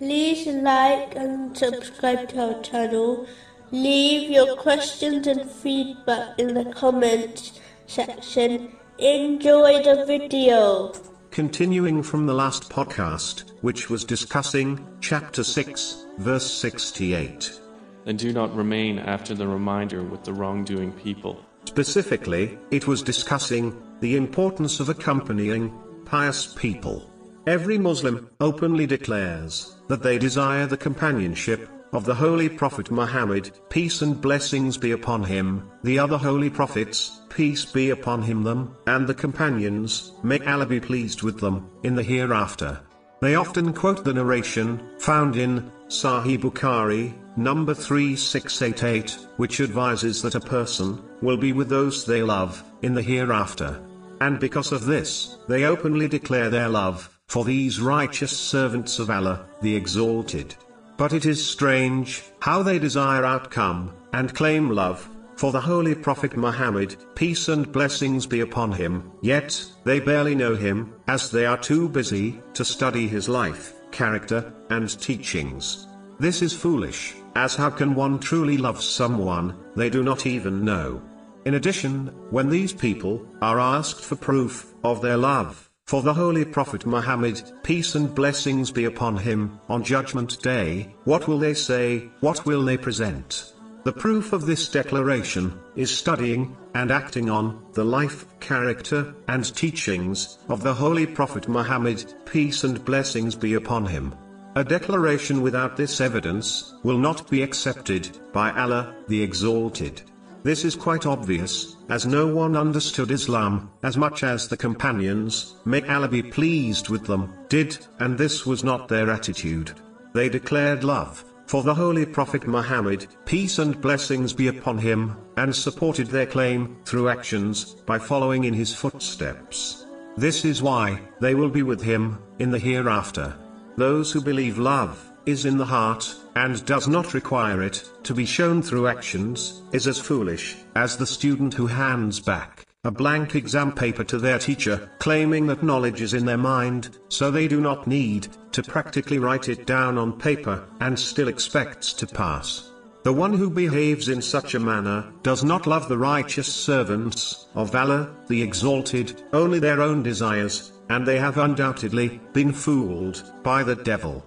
like and subscribe to our channel. Leave your questions and feedback in the comments section. Enjoy the video. Continuing from the last podcast, which was discussing chapter 6, verse 68. and do not remain after the reminder with the wrongdoing people. Specifically, it was discussing the importance of accompanying pious people. Every Muslim openly declares that they desire the companionship of the Holy Prophet Muhammad, peace and blessings be upon him, the other holy prophets, peace be upon him them, and the companions, may Allah be pleased with them, in the hereafter. They often quote the narration, found in Sahih Bukhari, number 3688, which advises that a person will be with those they love, in the hereafter. And because of this, they openly declare their love for these righteous servants of Allah, the Exalted. But it is strange how they desire outcome and claim love for the Holy Prophet Muhammad, peace and blessings be upon him, yet they barely know him, as they are too busy to study his life, character, and teachings. This is foolish, as how can one truly love someone they do not even know? In addition, when these people are asked for proof of their love for the Holy Prophet Muhammad, peace and blessings be upon him, on Judgment Day, what will they say, what will they present? The proof of this declaration is studying and acting on the life, character, and teachings of the Holy Prophet Muhammad, peace and blessings be upon him. A declaration without this evidence will not be accepted by Allah, the Exalted. This is quite obvious, as no one understood Islam as much as the companions, may Allah be pleased with them, did, and this was not their attitude. They declared love for the Holy Prophet Muhammad, peace and blessings be upon him, and supported their claim through actions by following in his footsteps. This is why they will be with him in the hereafter. Those who believe love is in the heart, and does not require it to be shown through actions, is as foolish as the student who hands back a blank exam paper to their teacher, claiming that knowledge is in their mind, so they do not need to practically write it down on paper, and still expects to pass. The one who behaves in such a manner does not love the righteous servants of Allah, the Exalted, only their own desires, and they have undoubtedly been fooled by the devil.